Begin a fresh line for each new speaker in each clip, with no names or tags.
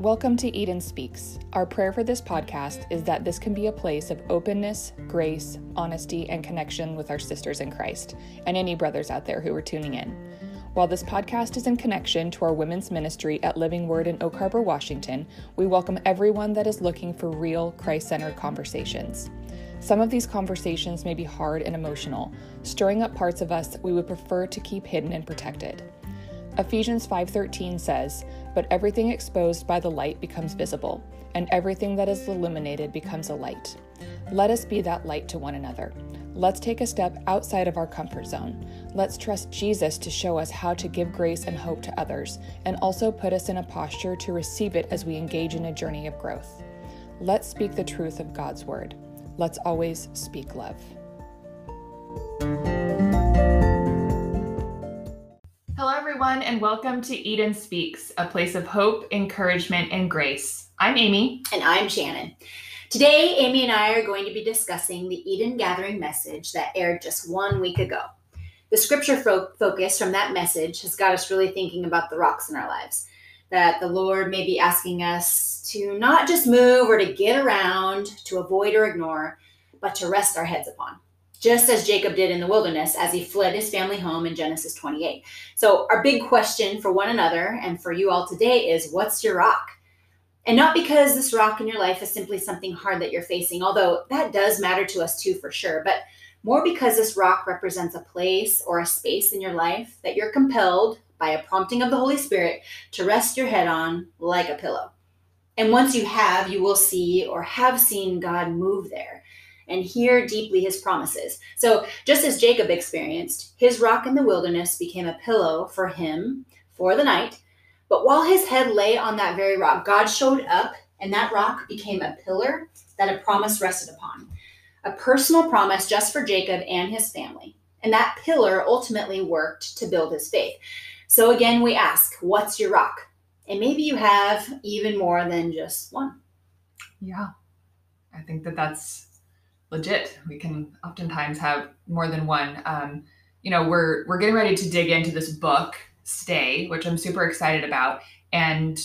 Welcome to Eden Speaks. Our prayer for this podcast is that this can be a place of openness, grace, honesty, and connection with our sisters in Christ, and any brothers out there who are tuning in. While this podcast is in connection to our women's ministry at Living Word in Oak Harbor, Washington, we welcome everyone that is looking for real Christ centered conversations. Some of these conversations may be hard and emotional, stirring up parts of us we would prefer to keep hidden and protected. Ephesians 5:13 says, "But everything exposed by the light becomes visible, and everything that is illuminated becomes a light." Let us be that light to one another. Let's take a step outside of our comfort zone. Let's trust Jesus to show us how to give grace and hope to others, and also put us in a posture to receive it as we engage in a journey of growth. Let's speak the truth of God's word. Let's always speak love. Hello, everyone, and welcome to Eden Speaks, a place of hope, encouragement, and grace. I'm Amy.
And I'm Shannon. Today, Amy and I are going to be discussing the Eden Gathering message that aired just one week ago. The scripture fo- focus from that message has got us really thinking about the rocks in our lives. That the Lord may be asking us to not just move or to get around, to avoid or ignore, but to rest our heads upon just as Jacob did in the wilderness as he fled his family home in Genesis 28. So, our big question for one another and for you all today is what's your rock? And not because this rock in your life is simply something hard that you're facing, although that does matter to us too for sure, but more because this rock represents a place or a space in your life that you're compelled by a prompting of the Holy Spirit to rest your head on like a pillow. And once you have, you will see or have seen God move there and hear deeply his promises. So, just as Jacob experienced, his rock in the wilderness became a pillow for him for the night. But while his head lay on that very rock, God showed up, and that rock became a pillar that a promise rested upon. A personal promise just for Jacob and his family. And that pillar ultimately worked to build his faith. So, again, we ask, what's your rock? And maybe you have even more than just one.
Yeah, I think that that's legit. We can oftentimes have more than one. Um, you know, we're we're getting ready to dig into this book, Stay, which I'm super excited about. And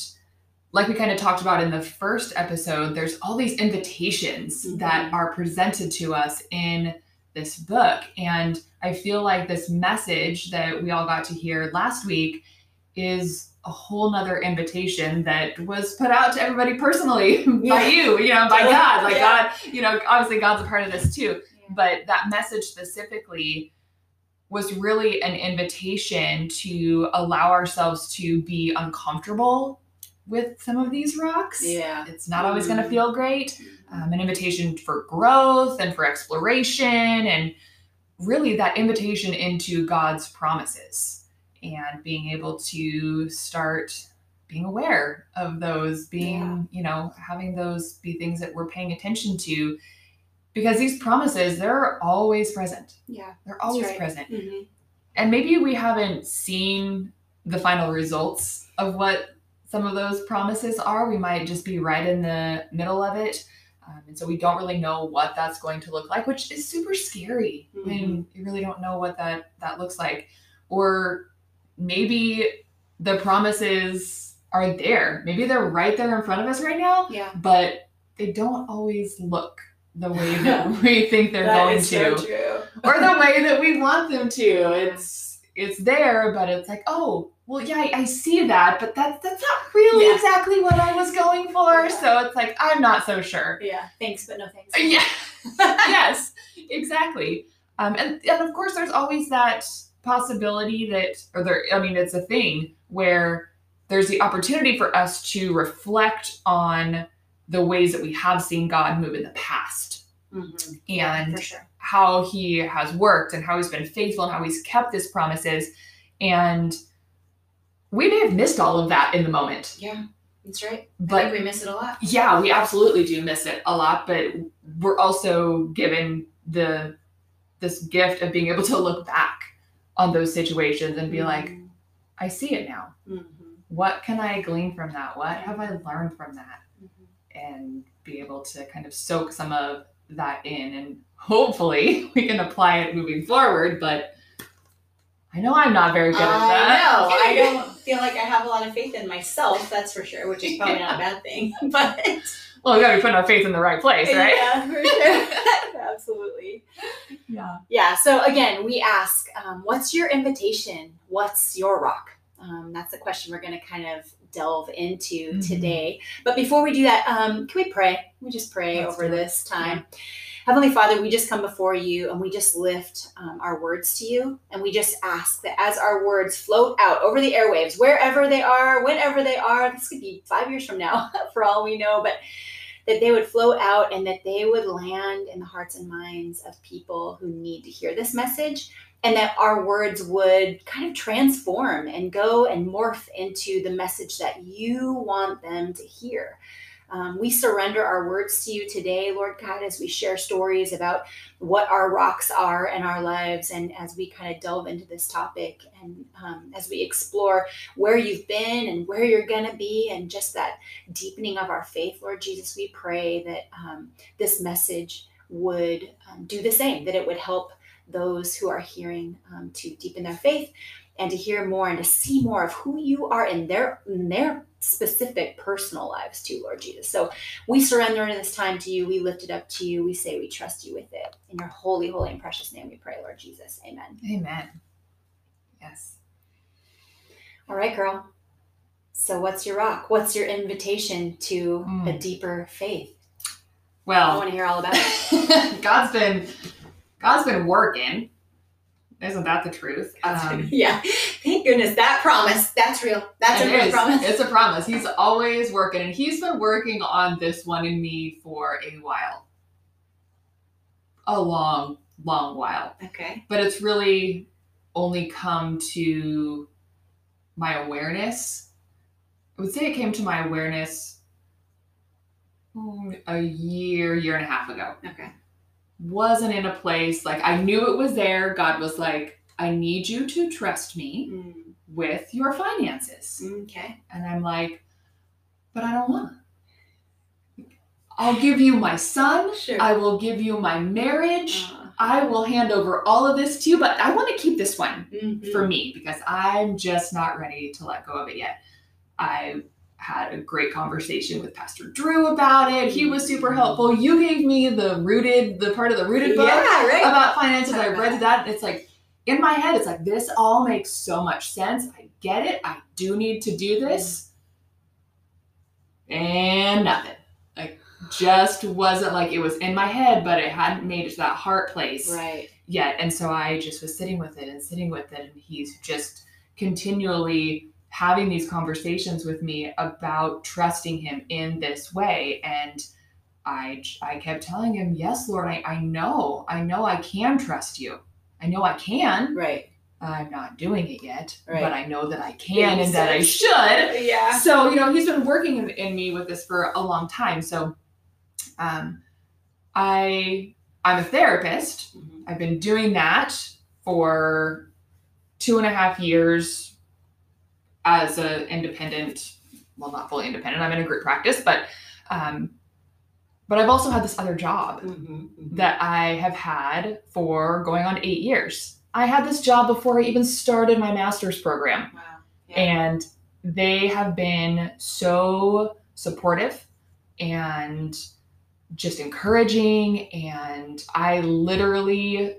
like we kind of talked about in the first episode, there's all these invitations mm-hmm. that are presented to us in this book. And I feel like this message that we all got to hear last week is a whole nother invitation that was put out to everybody personally yeah. by you, you know, by God. Like yeah. God, you know, obviously God's a part of this too. Yeah. But that message specifically was really an invitation to allow ourselves to be uncomfortable with some of these rocks.
Yeah.
It's not always going to mm-hmm. feel great. Um, an invitation for growth and for exploration and really that invitation into God's promises and being able to start being aware of those being yeah. you know having those be things that we're paying attention to because these promises they're always present
yeah
they're always right. present mm-hmm. and maybe we haven't seen the final results of what some of those promises are we might just be right in the middle of it um, and so we don't really know what that's going to look like which is super scary mm-hmm. when you really don't know what that that looks like or maybe the promises are there. Maybe they're right there in front of us right now.
Yeah.
But they don't always look the way that we think they're going to.
So
or the way that we want them to. It's it's there, but it's like, oh, well, yeah, I, I see that, but that's that's not really yeah. exactly what I was going for. Yeah. So it's like I'm not so sure.
Yeah. Thanks, but no thanks.
Yeah. yes. Exactly. Um, and and of course, there's always that possibility that, or there, I mean, it's a thing where there's the opportunity for us to reflect on the ways that we have seen God move in the past mm-hmm. and
yeah, sure.
how he has worked and how he's been faithful and how he's kept his promises. And we may have missed all of that in the moment.
Yeah, that's right. But we miss it a lot.
Yeah, we absolutely do miss it a lot, but we're also given the this gift of being able to look back on those situations and be mm-hmm. like, I see it now. Mm-hmm. What can I glean from that? What have I learned from that? Mm-hmm. And be able to kind of soak some of that in and hopefully we can apply it moving forward. But I know I'm not very good at
I
that.
know. I don't feel like I have a lot of faith in myself, that's for sure, which is probably not a bad thing. But
Well, we gotta be putting our faith in the right place, right?
Yeah, for sure.
Yeah.
Yeah. So again, we ask, um, what's your invitation? What's your rock? Um, that's the question we're going to kind of delve into
Mhm.
today. But before we do that, um, can we pray? We just pray
Let's
over this time. Heavenly Father, we just come before you and we just lift um, our words to you. And we just ask that as our words float out over the airwaves, wherever they are, whenever they are, this could be five years from now, for all we know, but that they would flow out and that they would land in the hearts and minds of people who need to hear this message. And that our words would kind of transform and go and morph into the message that you want them to hear. Um, we surrender our words to you today, Lord God, as we share stories about what our rocks are in our lives, and as we kind of delve into this topic, and um, as we explore where you've been and where you're going to be, and just that deepening of our faith, Lord Jesus, we pray that um, this message would um, do the same, that it would help those who are hearing um, to deepen their faith and to hear more and to see more of who you are in their in their specific personal lives too, Lord Jesus. So we surrender in this time to you. We lift it up to you. We say we trust you with it. In your holy, holy, and precious name we pray, Lord Jesus. Amen.
Amen. Yes.
All right, girl. So what's your rock? What's your invitation to a
Mm.
deeper faith?
Well, I
want to hear all about it.
God's been God's been working. Isn't that the truth? Um,
yeah. Goodness. That promise. That's real. That's a real
is.
promise.
It's a promise. He's always working, and he's been working on this one in me for a while, a long, long while.
Okay.
But it's really only come to my awareness. I would say it came to my awareness mm, a year, year and a half ago.
Okay.
wasn't in a place like I knew it was there. God was like, I need you to trust me
Mm,
with your finances.
Okay.
And I'm like, but I don't want. I'll give you my son.
Sure.
I will give you my marriage.
Uh,
I will hand over all of this to you, but I want to keep this one
mhm.
for me because I'm just not ready to let go of it yet. I had a great conversation with Pastor Drew about it. He was super helpful. You gave me the rooted, the part of the rooted book
Yeah, right.
about finances. I read
that.
It's like in my head, it's like this all makes so much sense. I get it. I do need to do this. And nothing. Like just wasn't like it was in my head, but it hadn't made it to that heart place
Right.
yet. And so I just was sitting with it and sitting with it. And he's just continually having these conversations with me about trusting him in this way. And I, I kept telling him, Yes, Lord, I, I know, I know I can trust you. I know I can.
Right.
I'm not doing it yet,
Right.
but I know that I can and that I should
Yeah.
so you know he's been working in, in me with this for a long time so um i i'm a therapist
Mhm.
i've been doing that for two and a half years as an independent well not fully independent i'm in a group practice but um but i've also had this other job
Mhm, mhm.
that i have had for going on eight years i had this job before i even started my master's program
Wow. Yeah.
and they have been so supportive and just encouraging and i literally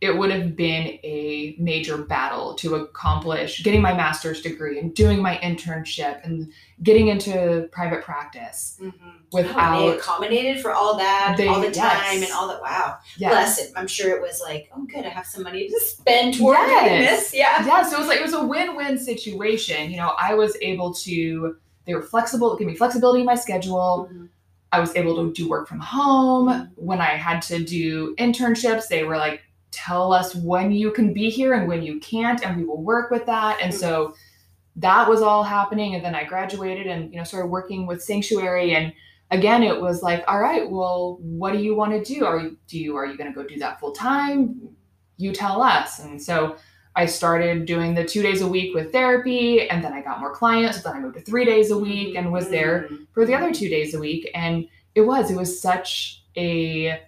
it would have been a major battle to accomplish getting my master's degree and doing my internship and getting into private practice
Mhm.
without
Oh, they accommodated for all that,
They-
all the time,
yes.
and all that. Wow.
yeah
Bless it. I'm sure it was like, oh, good, I have some money to spend toward
Yes.
this. Yeah.
yeah so it was like it was a win-win situation you know i was able to they were flexible it gave me flexibility in my schedule
Mhm.
I was able to do work from home. When I had to do internships, they were like, tell us when you can be here and when you can't, and we will work with that. And so that was all happening. And then I graduated and, you know, started working with Sanctuary. And again, it was like, all right, well, what do you want to do? Are you, do you, are you going to go do that full time? You tell us. And so I started doing the two days a week with therapy, and then I got more clients. so Then I moved to three days a week and was there
Mhm.
for the other two days a week and it was it was such a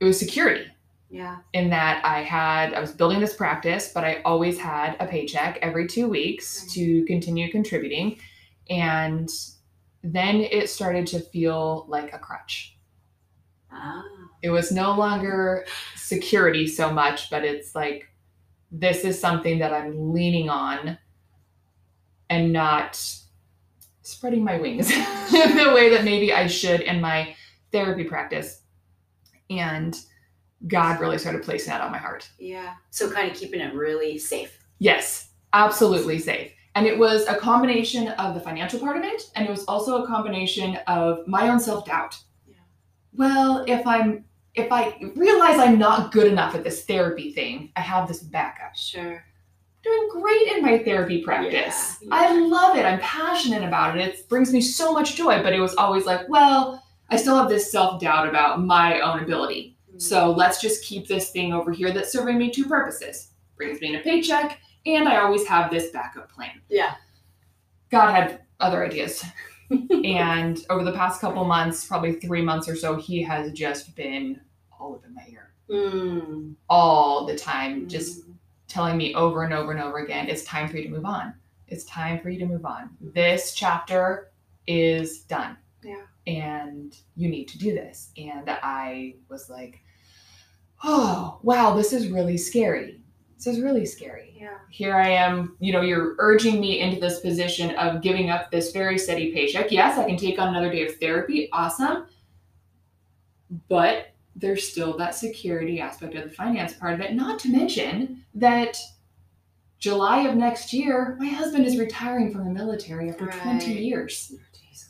it was security
Yeah.
in that I had I was building this practice, but I always had a paycheck every two weeks
Right.
to continue contributing. And then it started to feel like a crutch.
Ah.
It was no longer security so much, but it's like this is something that I'm leaning on and not spreading my wings in the way that maybe I should in my therapy practice. And God really started placing that on my heart.
Yeah. So kind of keeping it really safe.
Yes, absolutely safe. And it was a combination of the financial part of it, and it was also a combination of my own self doubt.
Yeah.
Well, if I'm if I realize I'm not good enough at this therapy thing, I have this backup.
Sure.
Doing great in my therapy practice.
Yeah,
I love it. I'm passionate about it. It brings me so much joy, but it was always like, well, I still have this self doubt about my own ability.
Mm.
So let's just keep this thing over here that's serving me two purposes. Brings me in a paycheck, and I always have this backup plan.
Yeah.
God had other ideas. and over the past couple months, probably three months or so, he has just been all up in my ear.
Mm.
All the time, just
Mm.
telling me over and over and over again, it's time for you to move on. It's time for you to move on. This chapter is done.
Yeah.
And you need to do this. And I was like, oh, wow, this is really scary. This is really scary.
Yeah.
Here I am, you know, you're urging me into this position of giving up this very steady paycheck. Yes, I can take on another day of therapy. Awesome. But there's still that security aspect of the finance part of it. Not to mention that July of next year, my husband is retiring from the military after 20 years.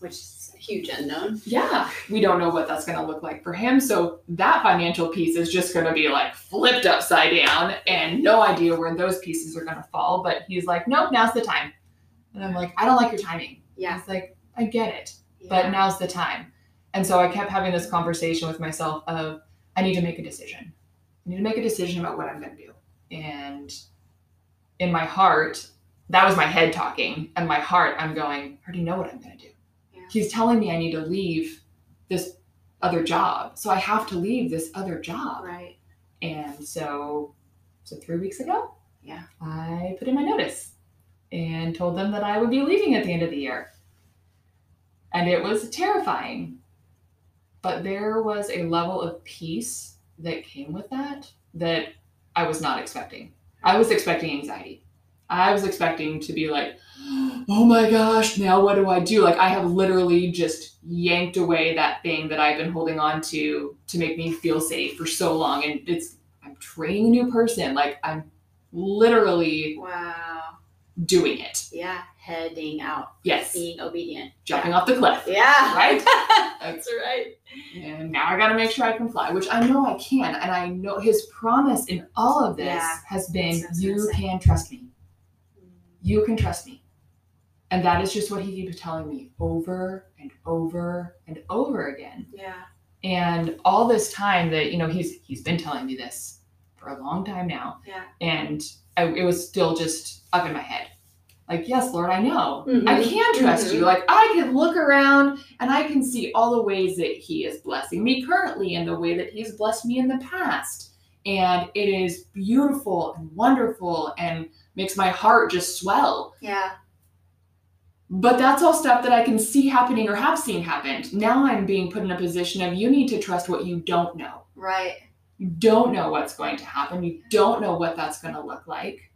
Which is a huge unknown.
Yeah, we don't know what that's going to look like for him. So that financial piece is just going to be like flipped upside down and no idea where those pieces are going to fall. But he's like, nope, now's the time. And I'm like, I don't like your timing.
Yeah.
He's like, I get it, but now's the time. And so I kept having this conversation with myself of, I need to make a decision. I need to make a decision about what I'm going to do. And in my heart, that was my head talking. And my heart, I'm going, I already know what I'm going to do. He's telling me I need to leave this other job. So I have to leave this other job.
Right.
And so, so three weeks ago,
Yeah.
I put in my notice and told them that I would be leaving at the end of the year. And it was terrifying. But there was a level of peace that came with that that I was not expecting. I was expecting anxiety. I was expecting to be like, oh my gosh, now what do I do? Like, I have literally just yanked away that thing that I've been holding on to to make me feel safe for so long. And it's, I'm training a new person. Like, I'm literally
Wow.
doing it.
Yeah. Heading out.
Yes.
Being obedient.
Jumping off the cliff.
Yeah.
Right?
That's right.
And now I gotta make sure I can fly, which I know I can. And I know his promise in all of this
Yeah,
has been
that's what I was gonna
you can trust me. You can trust me. And that is just what he keeps telling me over and over and over again.
Yeah.
And all this time that, you know, he's he's been telling me this for a long time now.
Yeah.
And I, it was still just up in my head. Like, yes, Lord, I know. I
Mhm,
can trust
mhm.
you. Like, I can look around and I can see all the ways that He is blessing me currently and the way that He's blessed me in the past. And it is beautiful and wonderful and makes my heart just swell.
Yeah.
But that's all stuff that I can see happening or have seen happened. Now I'm being put in a position of you need to trust what you don't know.
Right.
You don't know what's going to happen. You don't know what that's going to look like.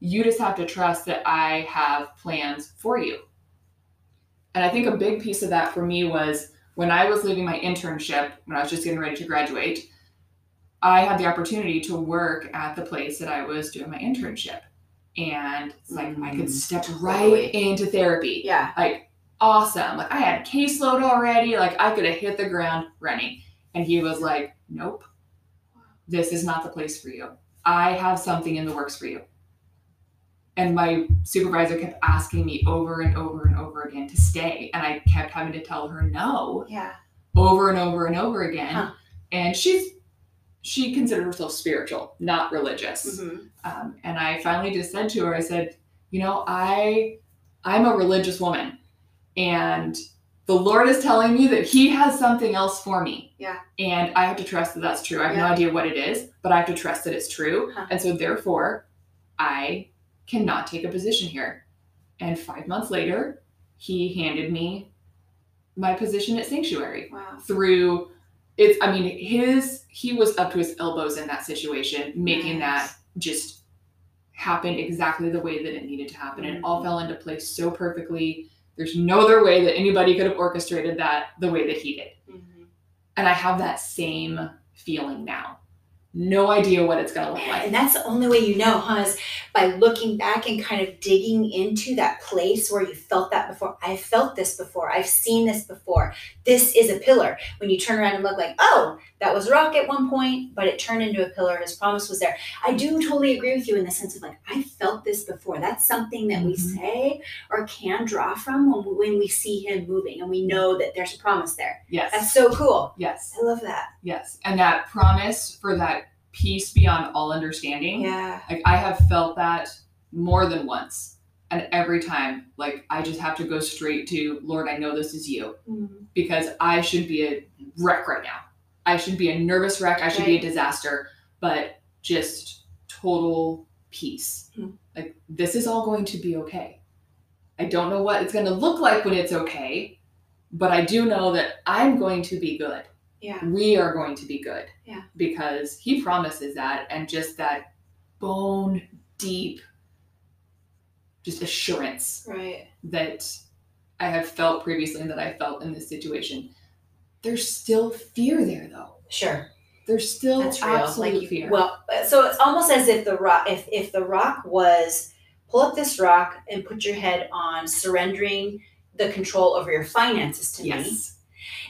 You just have to trust that I have plans for you. And I think a big piece of that for me was when I was leaving my internship, when I was just getting ready to graduate, I had the opportunity to work at the place that I was doing my internship. And like I could
Mm,
step
totally.
right into therapy
Yeah.
like awesome. Like I had caseload already. Like I could have hit the ground running. And he was like, Nope, this is not the place for you. I have something in the works for you. And my supervisor kept asking me over and over and over again to stay. And I kept having to tell her no
Yeah.
over and over and over again.
Huh.
And she's she considered herself spiritual, not religious.
hmm
Um, and I finally just said to her, I said, you know, I I'm a religious woman, and The Lord is telling me that He has something else for me.
Yeah.
And I have to trust that that's true. I have
Yeah.
no idea what it is, but I have to trust that it's true.
Huh.
And so, therefore, I cannot take a position here. And five months later, He handed me my position at Sanctuary
Wow.
through it's i mean his he was up to his elbows in that situation making
Nice.
that just happen exactly the way that it needed to happen. And it all fell into place so perfectly. There's no other way that anybody could have orchestrated that the way that he did.
Mhm.
and i have that same feeling now no idea what it's going to look like
and that's the only way you know, huh? Is by looking back and kind of digging into that place where you felt that before. I've felt this before. I've seen this before. This is a pillar. When you turn around and look like, oh, that was rock at one point, but it turned into a pillar. And his promise was there. I do totally agree with you in the sense of like, I felt this before. That's something that we
Mhm.
say or can draw from when we, when we see him moving and we know that there's a promise there.
yes
That's so cool.
yes
I love that.
yes and that promise for that peace beyond all understanding
Yeah.
Like I have felt that more than once. And every time, like I just have to go straight to, Lord, I know this is you.
Mhm.
Because I should be a wreck right now. I should be a nervous wreck. I should be a disaster. But just total peace.
Hmm.
Like this is all going to be okay. I don't know what it's going to look like when it's okay, but I do know that I'm going to be good
Yeah.
we are going to be good.
Yeah.
Because he promises that and just that bone deep just assurance
Right.
that I have felt previously and that I felt in this situation. There's still fear there though.
Sure.
There's still
That's
absolute
Like you,
fear.
well, so it's almost as if the rock, if if the rock was pull up this rock and put your head on surrendering the control over your finances to me.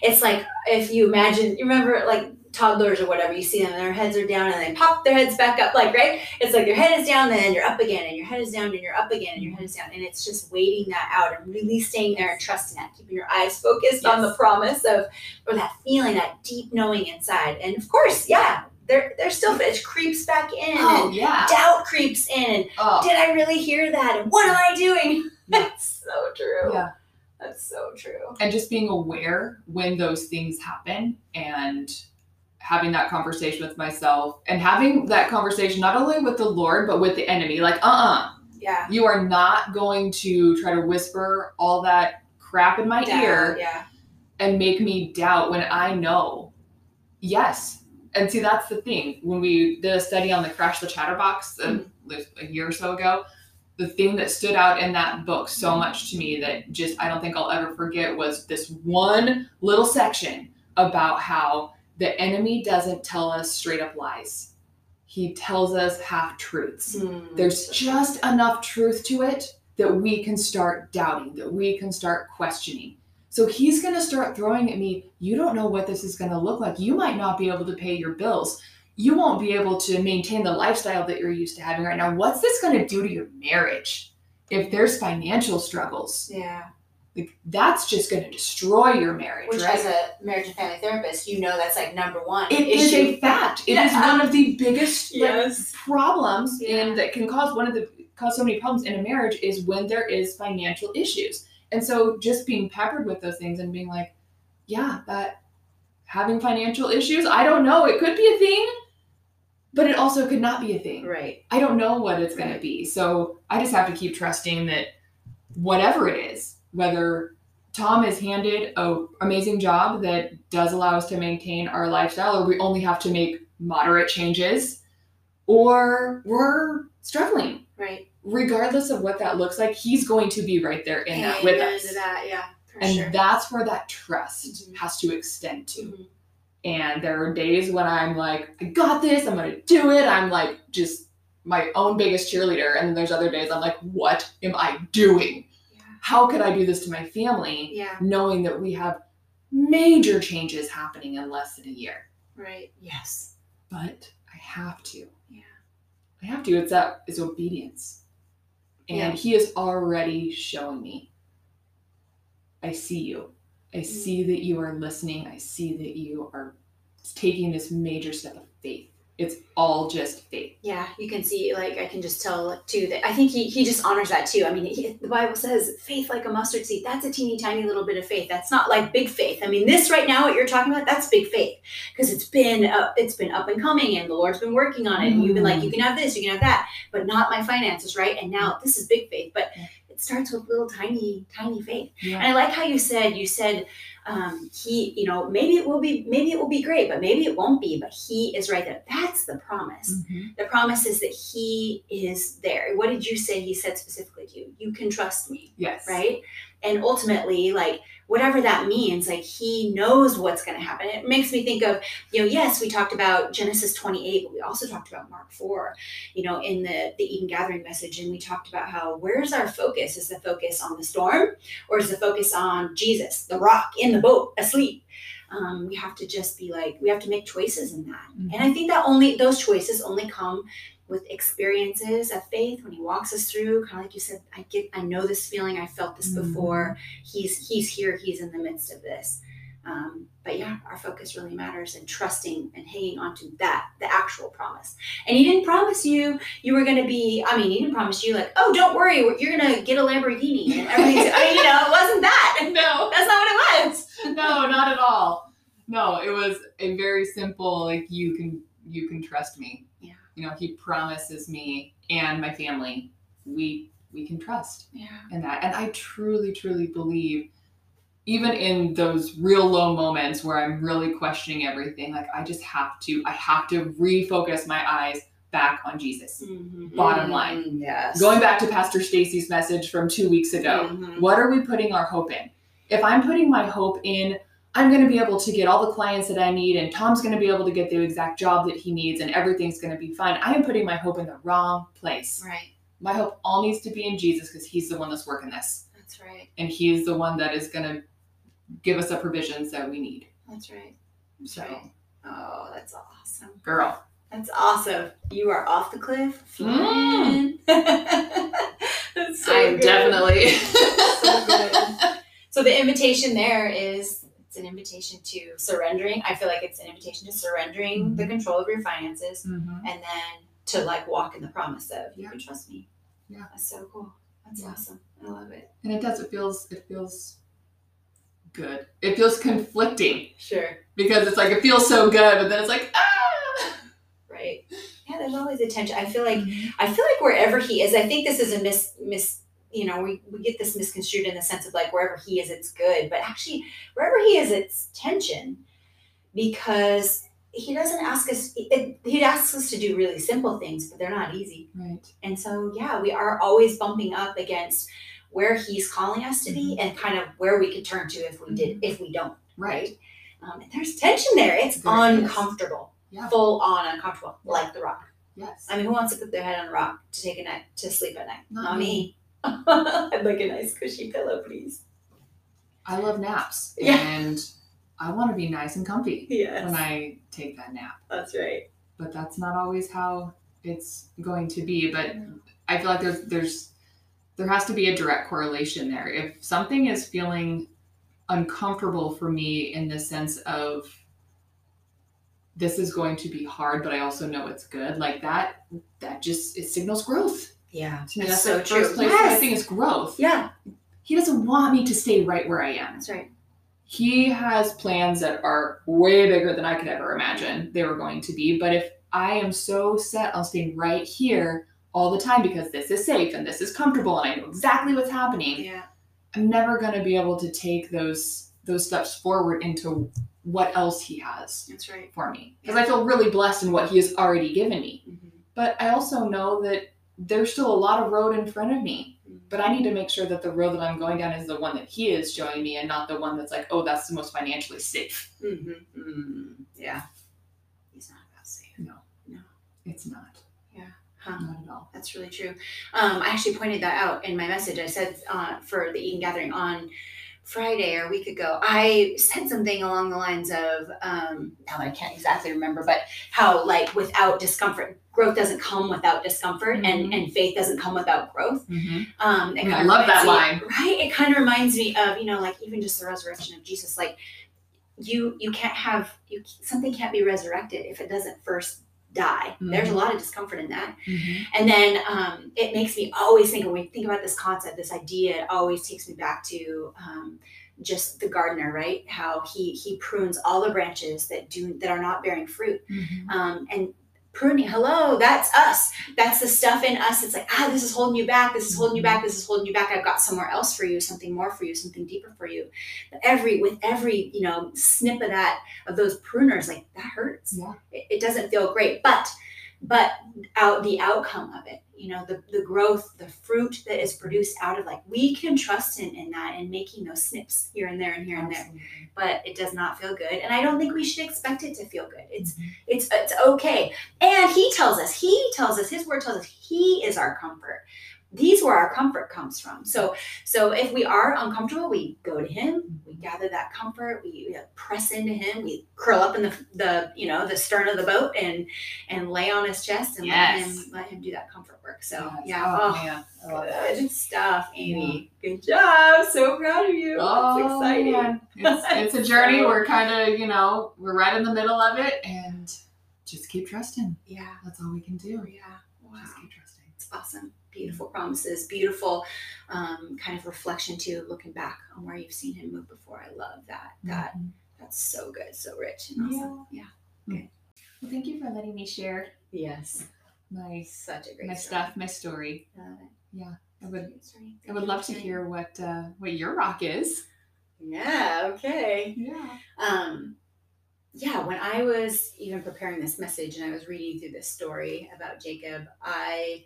Yes.
It's like if you imagine, you remember like toddlers or whatever, you see them and their heads are down and they pop their heads back up, like right. It's like your head is down, then you're up again, and your head is down, and you're up again, and your head is down, and it's just waiting that out and really staying there and trusting that, keeping your eyes focused on the promise of or that feeling, that deep knowing inside. And of course, yeah, there there's still mm. it creeps back in
Oh yeah.
doubt creeps in
Oh,
did I really hear that? And what am I doing? That's so true.
yeah.
That's so true.
and just being aware when those things happen and having that conversation with myself and having that conversation not only with the lord but with the enemy like uh-uh
Yeah.
you are not going to try to whisper all that crap in my
Doubt,
ear
Yeah.
and make me doubt when i know yes and see that's the thing when we did a study on the crash the chatterbox uh, mm-hmm. a, a year or so ago the thing that stood out in that book so much to me that just I don't think I'll ever forget was this one little section about how the enemy doesn't tell us straight up lies. He tells us half truths.
Mm.
There's just enough truth to it that we can start doubting, that we can start questioning. So he's going to start throwing at me, you don't know what this is going to look like. You might not be able to pay your bills. You won't be able to maintain the lifestyle that you're used to having right now. What's this going to do to your marriage? If there's financial struggles,
Yeah.
like that's just going to destroy your marriage,
Which,
right?
as a marriage and family therapist, you know that's like number one.
It is
issue.
a fact. It is
Yeah.
one of the biggest like, problems
Yeah.
and that can cause one of the cause so many problems in a marriage is when there is financial issues. And so just being peppered with those things and being like, yeah, that having financial issues, I don't know, it could be a thing, but it also could not be a thing.
Right.
I don't know what it's going
Right.
to be. So I just have to keep trusting that whatever it is, whether Tom is handed a amazing job that does allow us to maintain our lifestyle, or we only have to make moderate changes, or we're struggling.
Right.
Regardless of what that looks like, he's going to be right there in that with us.
that. Yeah.
And
sure.
that's where that trust
Mhm.
has to extend to.
Mhm.
And there are days when I'm like, I got this, I'm gonna do it. I'm like just my own biggest cheerleader. And then there's other days I'm like, what am I doing?
Yeah.
How could I do this to my family
Yeah.
knowing that we have major changes happening in less than a year?
Right. Yes.
But I have to.
Yeah.
I have to. It's that it's obedience. And
Yeah.
he is already showing me. I see you. I see that you are listening. I see that you are taking this major step of faith. it's all just faith.
Yeah, you can see, like, I can just tell like, too that I think he, he just honors that too. I mean, he, the Bible says faith like a mustard seed. That's a teeny tiny little bit of faith. That's not like big faith. I mean, this right now, what you're talking about, that's big faith because it's been uh, it's been up and coming, and the Lord's been working on it. And you've been like, you can have this, you can have that, but not my finances, right? And now this is big faith, but it starts with little tiny tiny faith.
Yeah.
And I like how you said you said um, he, you know, maybe it will be, maybe it will be great, but maybe it won't be. But he is right there. That's the promise.
Mhm.
The promise is that he is there. What did you say? He said specifically to you, you can trust me,
Yes.
right? And ultimately, like whatever that means, like he knows what's going to happen. It makes me think of, you know, yes, we talked about Genesis 28, but we also talked about Mark 4, you know, in the the Eden Gathering message, and we talked about how where's our focus? Is the focus on the storm, or is the focus on Jesus, the rock in the boat, asleep? Um, we have to just be like, we have to make choices in that.
Mhm.
And I think that only those choices only come with experiences of faith when he walks us through kind of like you said i get i know this feeling i felt this
Mhm.
before he's he's here he's in the midst of this um, but yeah our focus really matters and trusting and hanging on to that the actual promise and he didn't promise you you were going to be i mean he didn't promise you like oh don't worry you're going to get a lamborghini and everything's i mean you know it wasn't that
No.
that's not what it was
no, not at all. No, it was a very simple like you can you can trust me.
Yeah.
You know, he promises me and my family we we can trust
yeah
in that. And I truly truly believe even in those real low moments where I'm really questioning everything, like I just have to I have to refocus my eyes back on Jesus. Bottom line.
Mm, yes
Going back to Pastor Stacy's message from 2 weeks ago.
Mhm.
What are we putting our hope in? If I'm putting my hope in, I'm going to be able to get all the clients that I need, and Tom's going to be able to get the exact job that he needs, and everything's going to be fine. I am putting my hope in the wrong place.
right
My hope all needs to be in Jesus because he's the one that's working this,
that's right
and he's the one that is going to give us the provisions that we need.
that's right
So,
Right. Oh, that's awesome.
girl,
That's awesome. You are off the cliff.
Mm.
flying. that's so
I'm
good.
definitely.
So good. So the invitation there is an invitation to surrendering. I feel like it's an invitation to surrendering the
Mhm.
control of your finances
Mhm.
and then to like walk in the promise of you
Yeah.
can trust me.
Yeah.
That's so cool. That's
Yeah.
awesome. I love it.
And it does. It feels. It feels good. It feels conflicting
Sure.
because it's like it feels so good, but then it's like ah.
Right. Yeah, there's always a tension. I feel like I feel like wherever he is, I think this is a mis mis you know, we, we get this misconstrued in the sense of like wherever he is it's good, but actually wherever he is it's tension because he doesn't ask us it, he asks us to do really simple things, but they're not easy.
Right.
And so yeah, we are always bumping up against where he's calling us to be and kind of where we could turn to if we did if we don't,
Right.
Um, and there's tension there. It's
There
uncomfortable.
Yeah.
Full on uncomfortable, like the rock.
Yes.
I mean, who wants to put their head on a rock to take a night to sleep at night?
Not
Not,
me.
me. I'd like a nice cushy pillow, please.
I love naps.
Yeah.
And I want to be nice and comfy
Yes,
when I take that nap.
that's right.
But that's not always how it's going to be. But mm. I feel like there's there's there has to be a direct correlation there. If something is feeling uncomfortable for me in the sense of this is going to be hard, but I also know it's good, like that that just it signals growth.
Yeah,
To me,
That's so
the
true.
first place that I
Yes.
think is growth.
yeah,
He doesn't want me to stay right where I am.
that's right.
he has plans that are way bigger than I could ever imagine they were going to be. But if I am so set on staying right here all the time because this is safe and this is comfortable and I know exactly what's happening,
Yeah,
I'm never going to be able to take those those steps forward into what else he has
that's right.
for me. Because I feel really blessed in what he has already given me.
Mhm.
But I also know that there's still a lot of road in front of me. But I need to make sure that the road that I'm going down is the one that he is showing me and not the one that's like, oh, that's the most financially safe.
Mhm. Mhm. Yeah, he's not about safe. No. No.
It's not. Yeah.
Huh.
Not at all.
That's really true. Um, I actually pointed that out in my message. I said uh, for the Eden Gathering on Friday or a week ago, I said something along the lines of, um, now I can't exactly remember, but how like without discomfort, growth doesn't come without discomfort, and
Mhm.
and faith doesn't come without growth.
Mm-hmm.
Um,
Yeah, I love that
me- Right? It kind of reminds me of you know like even just the resurrection of Jesus. Like you you can't have you something can't be resurrected if it doesn't first die.
Mm-hmm.
There's a lot of discomfort in that. And then um, it makes me always think when we think about this concept, this idea, it always takes me back to um, just the gardener, right? How he he prunes all the branches that do that are not bearing fruit.
Mhm.
Um, and pruning, hello, that's us. That's the stuff in us. It's like, ah, this is holding you back. This is holding you back. This is holding you back. I've got somewhere else for you, something more for you, something deeper for you. But every with every you know snip of that of those pruners, like that hurts.
Yeah.
It, it doesn't feel great, but but out the outcome of it, you know, the the growth, the fruit that is produced out of like we can trust in in that and making those snips here and there and here and there. But it does not feel good and i don't think we should expect it to feel good. It's
Mhm.
it's it's okay. And he tells us he tells us his word tells us he is our comfort these where our comfort comes from so so if we are uncomfortable we go to him we gather that comfort we, we press into him we curl up in the the you know the stern of the boat and and lay on his chest and let him let him do that comfort work so
Yes.
yeah
Oh,
oh,
love that.
good stuff amy good job so proud of you
Oh,
it's exciting.
It's, it's a journey. We're kind of, you know, we're right in the middle of it and just keep trusting.
yeah
That's all we can do.
yeah wow
Just keep trusting.
It's awesome. Beautiful promises, beautiful um, kind of reflection too, looking back on where you've seen him move before. I love that. That
Mhm.
that's so good, so rich and awesome. Yeah.
Well, thank you for letting me share
Yes.
my
Such a great
my
story.
stuff, my story.
Love it.
Yeah, I would I would love to hear what uh, what your rock is.
Yeah. Okay.
Yeah.
Um, yeah, when I was even preparing this message and I was reading through this story about Jacob, I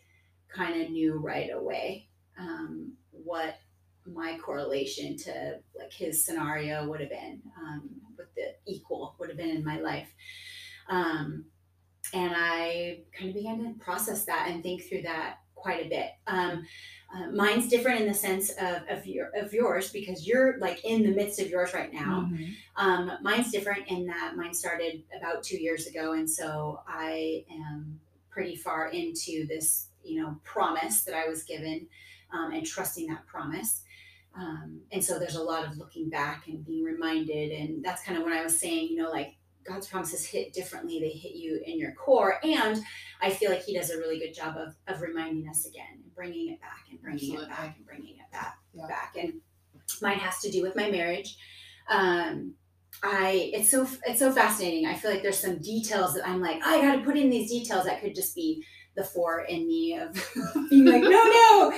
kind of knew right away um, what my correlation to like his scenario would have been, um, what the equal would have been in my life. Um, and I kind of began to process that and think through that quite a bit. Um, uh, mine's different in the sense of, of, your, of yours because you're like in the midst of yours right now.
Mhm.
Um, mine's different in that mine started about two years ago, and so I am pretty far into this, you know, promise that I was given, um, and trusting that promise. Um, and so there's a lot of looking back and being reminded, and that's kind of when I was saying, you know, like God's promises hit differently; they hit you in your core, and I feel like He does a really good job of of reminding us again, and bringing it back, and bringing it back, and bringing it back,
Yeah.
back. And mine has to do with my marriage. Um, I it's so it's so fascinating. I feel like there's some details that I'm like I got to put in these details that could just be the four in me of being like no no.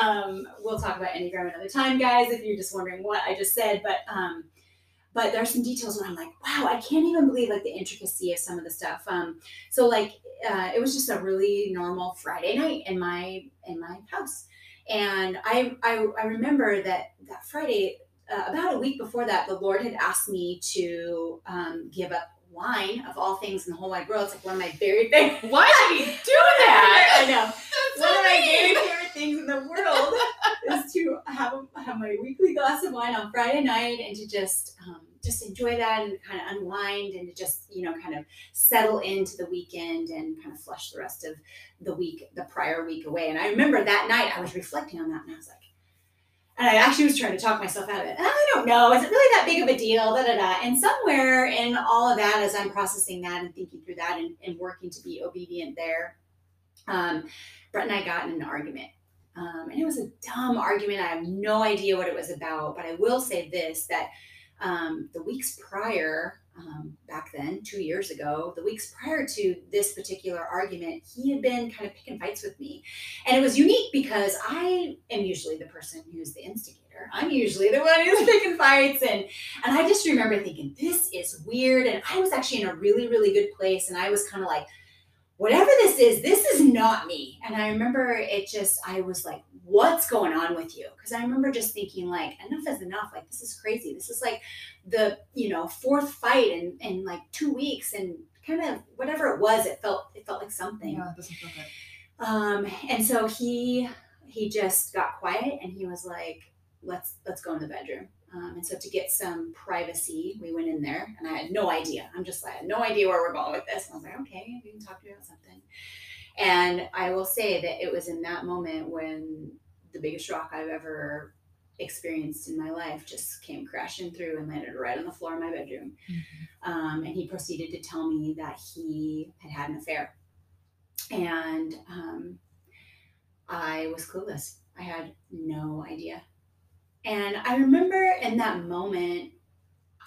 Um, we'll talk about enneagram another time, guys. If you're just wondering what I just said, but um, but there's some details where I'm like wow I can't even believe like the intricacy of some of the stuff. Um, so like uh, it was just a really normal Friday night in my in my house, and I I, I remember that that Friday uh, about a week before that, the Lord had asked me to um, give up wine of all things in the whole wide world. It's like one of my very favorite.
Why did he do that?
I know. One of my very favorite things in the world is to have have my weekly glass of wine on Friday night and to just um, just enjoy that and kind of unwind and to just you know kind of settle into the weekend and kind of flush the rest of the week the prior week away. And I remember that night I was reflecting on that and I was like. And I actually was trying to talk myself out of it. I don't know. Is it really that big of a deal? Da, da, da. And somewhere in all of that, as I'm processing that and thinking through that and, and working to be obedient there, um, Brett and I got in an argument. Um, and it was a dumb argument. I have no idea what it was about, but I will say this that um, the weeks prior, um, back then, two years ago, the weeks prior to this particular argument, he had been kind of picking fights with me. And it was unique because I am usually the person who's the instigator. I'm usually the one who's picking fights. And, and I just remember thinking, this is weird. And I was actually in a really, really good place. And I was kind of like, whatever this is, this is not me. And I remember it just, I was like, what's going on with you? Because I remember just thinking, like, enough is enough. Like, this is crazy. This is like the, you know, fourth fight in, in like two weeks. And kind of whatever it was, it felt, it felt like something.
Yeah, it doesn't feel good.
Um, and so he, he just got quiet and he was like, let's, let's go in the bedroom. Um, and so to get some privacy, we went in there and I had no idea. I'm just like, I had no idea where we're going with this. And I was like, okay, we can talk to me about something. And I will say that it was in that moment when the biggest rock I've ever experienced in my life just came crashing through and landed right on the floor of my bedroom. Mm-hmm. Um, and he proceeded to tell me that he had had an affair. And um, I was clueless. I had no idea. And I remember in that moment,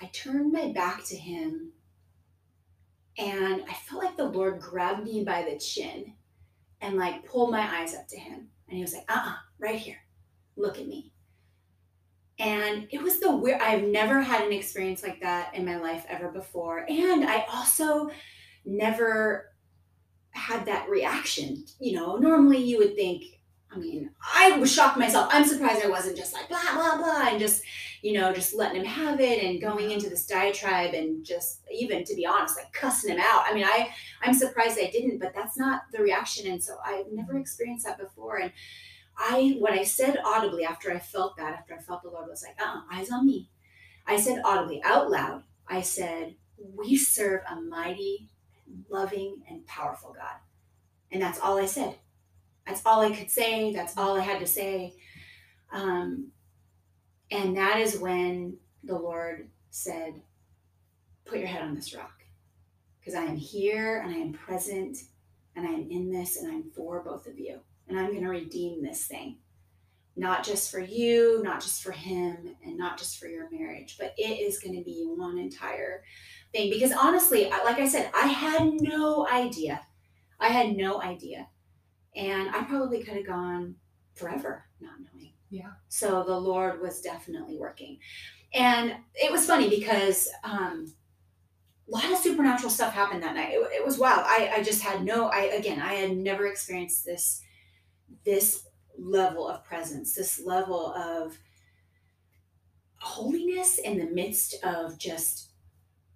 I turned my back to him and I felt like the Lord grabbed me by the chin and like pulled my eyes up to him. And he was like, uh uh-uh, uh right here. Look at me. And it was the weird, I've never had an experience like that in my life ever before. And I also never had that reaction. You know, normally you would think, I mean, I was shocked myself. I'm surprised I wasn't just like blah, blah, blah, and just, you know, just letting him have it and going into this diatribe and just even to be honest, like cussing him out. I mean, I, I'm surprised I didn't, but that's not the reaction. And so I've never experienced that before. And I what I said audibly after I felt that, after I felt the Lord was like, uh eyes on me. I said audibly out loud, I said, We serve a mighty, loving, and powerful God. And that's all I said. That's all I could say. That's all I had to say. Um, and that is when the Lord said, Put your head on this rock. Because I am here and I am present and I am in this and I'm for both of you and I'm going to redeem this thing. Not just for you, not just for him, and not just for your marriage, but it is going to be one entire thing. Because honestly, like I said, I had no idea. I had no idea. And I probably could have gone forever not knowing.
Yeah.
So the Lord was definitely working. And it was funny because um, a lot of supernatural stuff happened that night. It, it was wild. I, I just had no, I, again, I had never experienced this this level of presence, this level of holiness in the midst of just,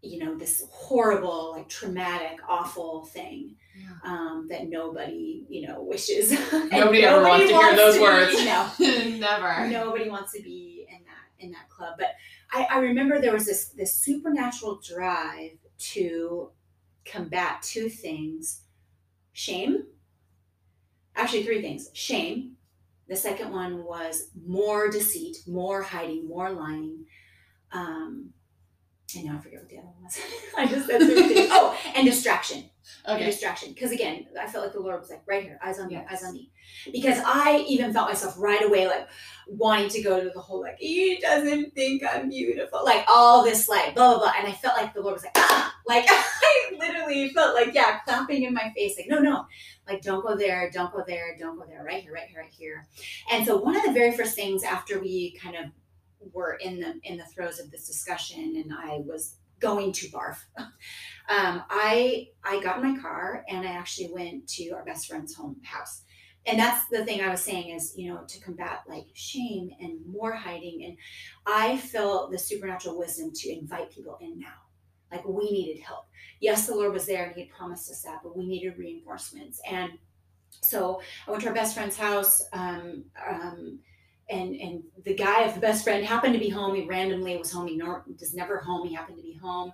you know, this horrible, like traumatic, awful thing. Um, that nobody, you know, wishes.
Nobody ever nobody wants to hear those words.
Be, no, never. Nobody wants to be in that in that club. But I, I remember there was this this supernatural drive to combat two things: shame actually three things shame the second one was more deceit more hiding more lying um and now I forget what the other one was. I just said three things. Oh, and distraction. Okay. And distraction. Because again, I felt like the Lord was like, right here, eyes on yes. me, eyes on me. Because I even felt myself right away like wanting to go to the whole like, he doesn't think I'm beautiful. Like all this like blah blah blah. And I felt like the Lord was like, ah like I literally felt like, yeah, clapping in my face, like, no, no, like don't go there, don't go there, don't go there, right here, right here, right here. And so one of the very first things after we kind of were in the in the throes of this discussion and I was going to barf. Um, I I got in my car and I actually went to our best friend's home house. And that's the thing I was saying is, you know, to combat like shame and more hiding. And I felt the supernatural wisdom to invite people in now. Like we needed help. Yes, the Lord was there and He had promised us that, but we needed reinforcements. And so I went to our best friend's house. Um, um, and and the guy of the best friend happened to be home. He randomly was home. He nor, was never home. He happened to be home.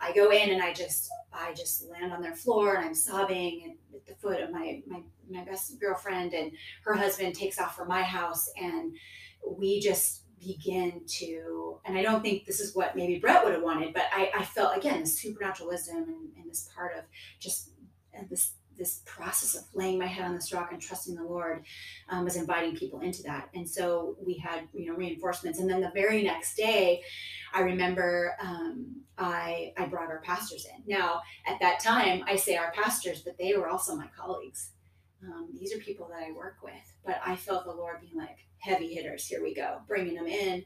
I go in and I just I just land on their floor and I'm sobbing at the foot of my my my best girlfriend and her husband takes off for my house and we just begin to, and I don't think this is what maybe Brett would have wanted, but I, I felt again this supernatural wisdom and, and this part of just uh, this this process of laying my head on this rock and trusting the Lord um, was inviting people into that. And so we had, you know, reinforcements. And then the very next day, I remember um, I I brought our pastors in. Now at that time, I say our pastors, but they were also my colleagues. Um, these are people that I work with. But I felt the Lord being like, heavy hitters. Here we go, bringing them in.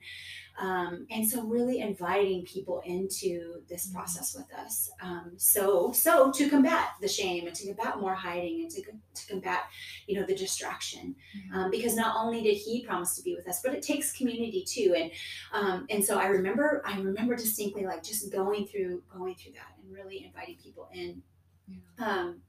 Um, and so, really inviting people into this mm-hmm. process with us. Um, so, so to combat the shame and to combat more hiding and to, to combat, you know, the distraction, mm-hmm. um, because not only did He promise to be with us, but it takes community too. And um, and so I remember, I remember distinctly like just going through going through that and really inviting people in. Yeah. Um,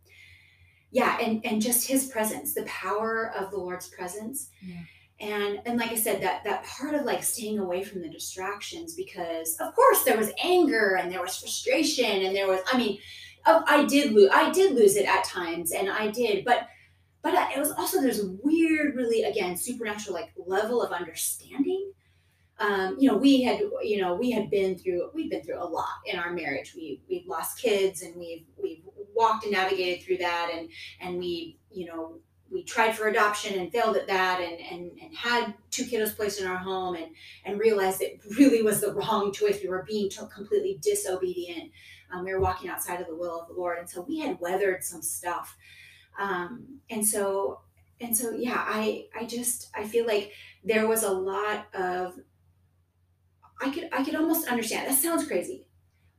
yeah, and and just His presence, the power of the Lord's presence. Yeah and and like i said that that part of like staying away from the distractions because of course there was anger and there was frustration and there was i mean i did lose i did lose it at times and i did but but it was also there's a weird really again supernatural like level of understanding um, you know, we had, you know, we had been through, we've been through a lot in our marriage. We we've lost kids, and we've we've walked and navigated through that, and and we, you know, we tried for adoption and failed at that, and and and had two kiddos placed in our home, and and realized it really was the wrong choice. We were being completely disobedient. Um, we were walking outside of the will of the Lord, and so we had weathered some stuff. Um, and so and so yeah, I I just I feel like there was a lot of I could I could almost understand. That sounds crazy,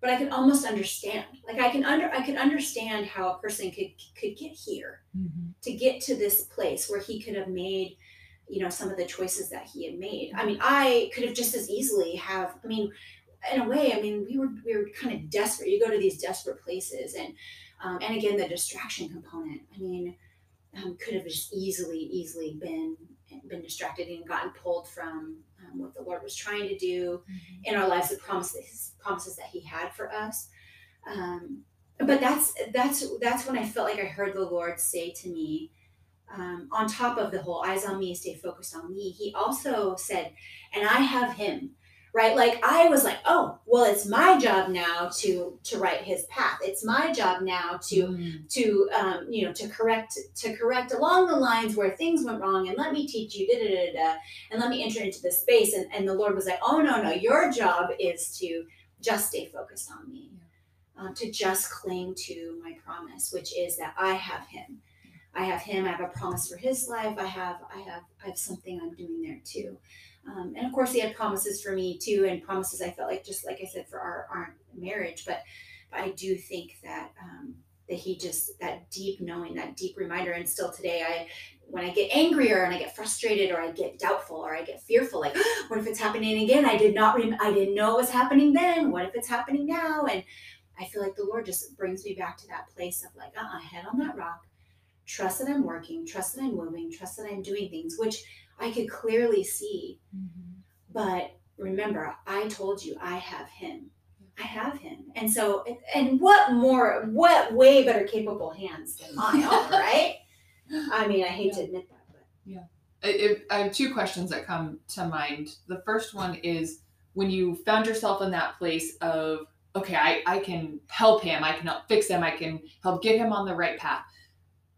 but I could almost understand. Like I can under I could understand how a person could could get here mm-hmm. to get to this place where he could have made you know some of the choices that he had made. I mean, I could have just as easily have. I mean, in a way, I mean, we were we were kind of desperate. You go to these desperate places, and um, and again, the distraction component. I mean, um, could have just easily easily been been distracted and gotten pulled from um, what the Lord was trying to do mm-hmm. in our lives, the promises promises that He had for us. Um, but that's that's that's when I felt like I heard the Lord say to me, um, on top of the whole eyes on me, stay focused on me. He also said, "And I have Him." Right? Like i was like oh well it's my job now to to right his path. It's my job now to mm. to um, you know to correct to correct along the lines where things went wrong and let me teach you da, da, da, da, and let me enter into the space. And, and the lord was like oh no no your job is to just stay focused on me um, to just cling to my promise which is that i have him. I have him. I have a promise for his life. I have i have i have something i'm doing there too um, and of course, he had promises for me too, and promises I felt like just like I said for our, our marriage. But, but I do think that um, that he just that deep knowing, that deep reminder, and still today, I when I get angrier and I get frustrated or I get doubtful or I get fearful, like what if it's happening again? I did not rem- I didn't know it was happening then. What if it's happening now? And I feel like the Lord just brings me back to that place of like, uh-uh, head on that rock. Trust that I'm working, trust that I'm moving, trust that I'm doing things, which I could clearly see. Mm-hmm. But remember, I told you I have him. I have him. And so, and what more, what way better capable hands than my own, right? I mean, I hate yeah. to admit that, but.
Yeah. It, I have two questions that come to mind. The first one is when you found yourself in that place of, okay, I, I can help him, I can help fix him, I can help get him on the right path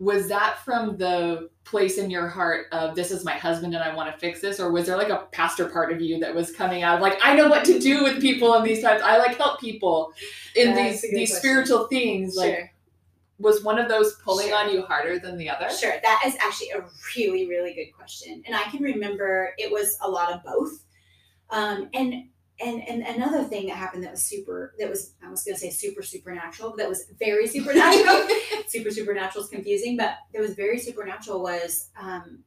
was that from the place in your heart of this is my husband and I want to fix this, or was there like a pastor part of you that was coming out of like I know what to do with people in these times. I like help people in That's these these question. spiritual things. Sure. Like was one of those pulling sure. on you harder than the other?
Sure, that is actually a really really good question, and I can remember it was a lot of both. Um, and and and another thing that happened that was super that was I was gonna say super supernatural, but that was very supernatural. super supernatural is confusing, but it was very supernatural was um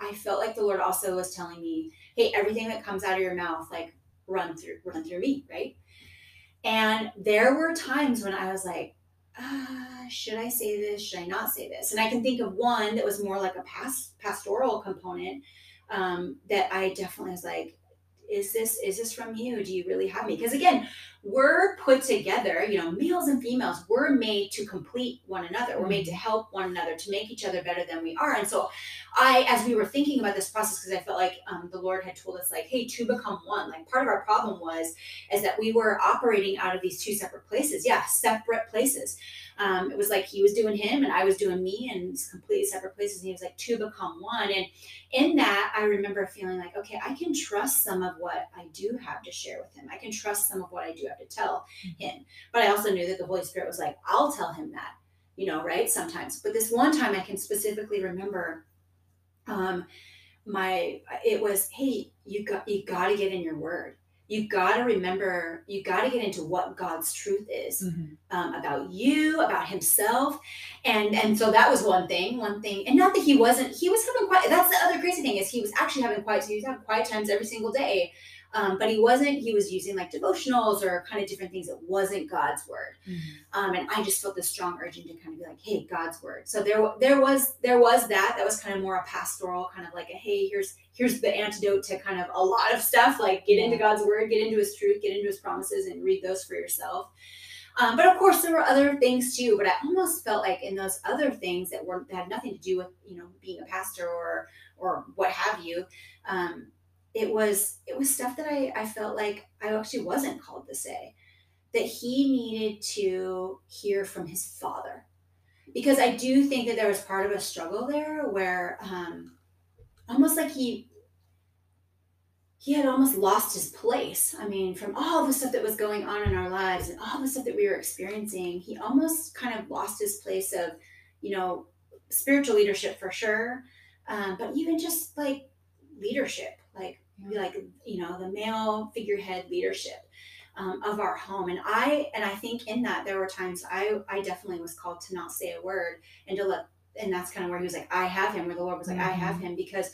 I felt like the Lord also was telling me, hey, everything that comes out of your mouth, like run through run through me, right? And there were times when I was like, uh, should I say this? Should I not say this? And I can think of one that was more like a past pastoral component um, that I definitely was like, is this is this from you? Do you really have me? Because again we're put together you know males and females we're made to complete one another we're made to mm-hmm. help one another to make each other better than we are and so i as we were thinking about this process because i felt like um, the lord had told us like hey to become one like part of our problem was is that we were operating out of these two separate places yeah separate places um, it was like he was doing him and I was doing me and it's completely separate places. And he was like, to become one. And in that, I remember feeling like, okay, I can trust some of what I do have to share with him. I can trust some of what I do have to tell him. But I also knew that the Holy Spirit was like, I'll tell him that, you know, right? Sometimes. But this one time I can specifically remember um my it was hey you got you got to get in your word you got to remember you got to get into what god's truth is mm-hmm. um, about you about himself and and so that was one thing one thing and not that he wasn't he was having quiet that's the other crazy thing is he was actually having quiet he was having quiet times every single day um, but he wasn't, he was using like devotionals or kind of different things that wasn't God's word. Mm-hmm. Um, and I just felt this strong urging to kind of be like, hey, God's word. So there, there was, there was that, that was kind of more a pastoral kind of like a, hey, here's, here's the antidote to kind of a lot of stuff, like get into God's word, get into his truth, get into his promises and read those for yourself. Um, but of course, there were other things too. But I almost felt like in those other things that were that had nothing to do with you know being a pastor or or what have you, um, it was it was stuff that I, I felt like I actually wasn't called to say. That he needed to hear from his father. Because I do think that there was part of a struggle there where um, almost like he he had almost lost his place. I mean, from all the stuff that was going on in our lives and all the stuff that we were experiencing, he almost kind of lost his place of, you know, spiritual leadership for sure, um, but even just like leadership, like. Like you know the male figurehead leadership um, of our home. And I and I think in that there were times I I definitely was called to not say a word and to let and that's kind of where he was like I have him, where the Lord was like mm-hmm. I have him because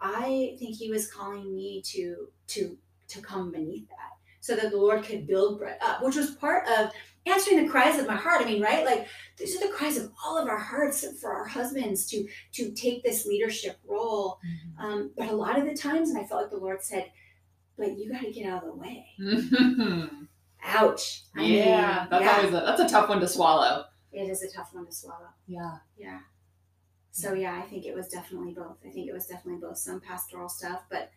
I think he was calling me to to to come beneath that so that the Lord could build Brett up, which was part of answering the cries of my heart. I mean, right? Like these are the cries of all of our hearts for our husbands to to take this leadership role. Mm-hmm. Um, but a lot of the times, and I felt like the Lord said, "But you got to get out of the way." Mm-hmm. Ouch.
I yeah, mean, that's yeah. always a, that's a tough one to swallow.
It is a tough one to swallow.
Yeah.
Yeah. So yeah, I think it was definitely both. I think it was definitely both some pastoral stuff, but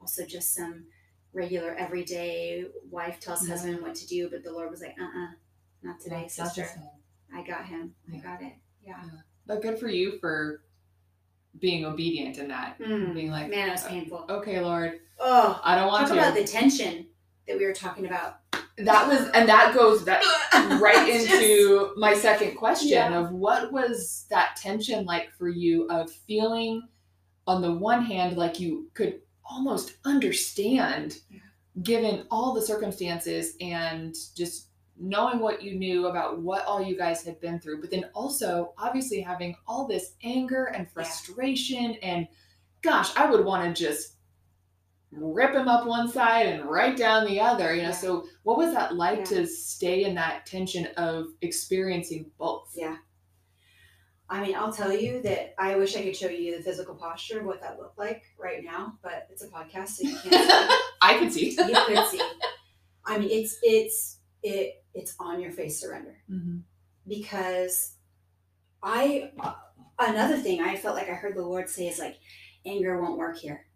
also just some regular everyday wife tells yeah. husband what to do, but the Lord was like, uh uh not today, yeah, sister. I got him. Yeah. I got it. Yeah. yeah.
But good for you for being obedient in that. Mm. Being like,
man, it was painful.
Okay, Lord.
Oh,
I don't want
talk to. Talk about the tension that we were talking about.
That was, and that goes that right into my second question yeah. of what was that tension like for you of feeling, on the one hand, like you could almost understand, yeah. given all the circumstances and just knowing what you knew about what all you guys had been through, but then also obviously having all this anger and frustration yeah. and gosh, I would want to just rip him up one side and right down the other, you know. Yeah. So what was that like yeah. to stay in that tension of experiencing both?
Yeah. I mean, I'll tell you that I wish I could show you the physical posture of what that looked like right now, but it's a podcast, so you can't see.
I can see.
you could see. I mean, it's it's it it's on your face surrender mm-hmm. because I another thing I felt like I heard the Lord say is like anger won't work here.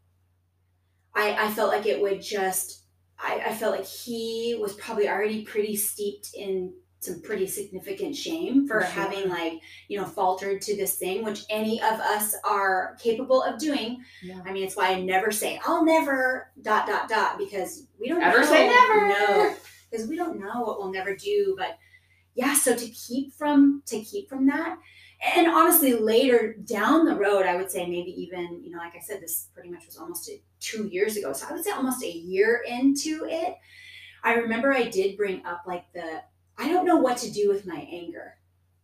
I I felt like it would just I, I felt like he was probably already pretty steeped in some pretty significant shame for, for sure. having like you know faltered to this thing which any of us are capable of doing yeah. i mean it's why i never say i'll never dot dot dot because we don't
ever say never
no because we don't know what we'll never do. But yeah, so to keep from to keep from that, and honestly, later down the road, I would say maybe even you know, like I said, this pretty much was almost two years ago. So I would say almost a year into it. I remember I did bring up like the I don't know what to do with my anger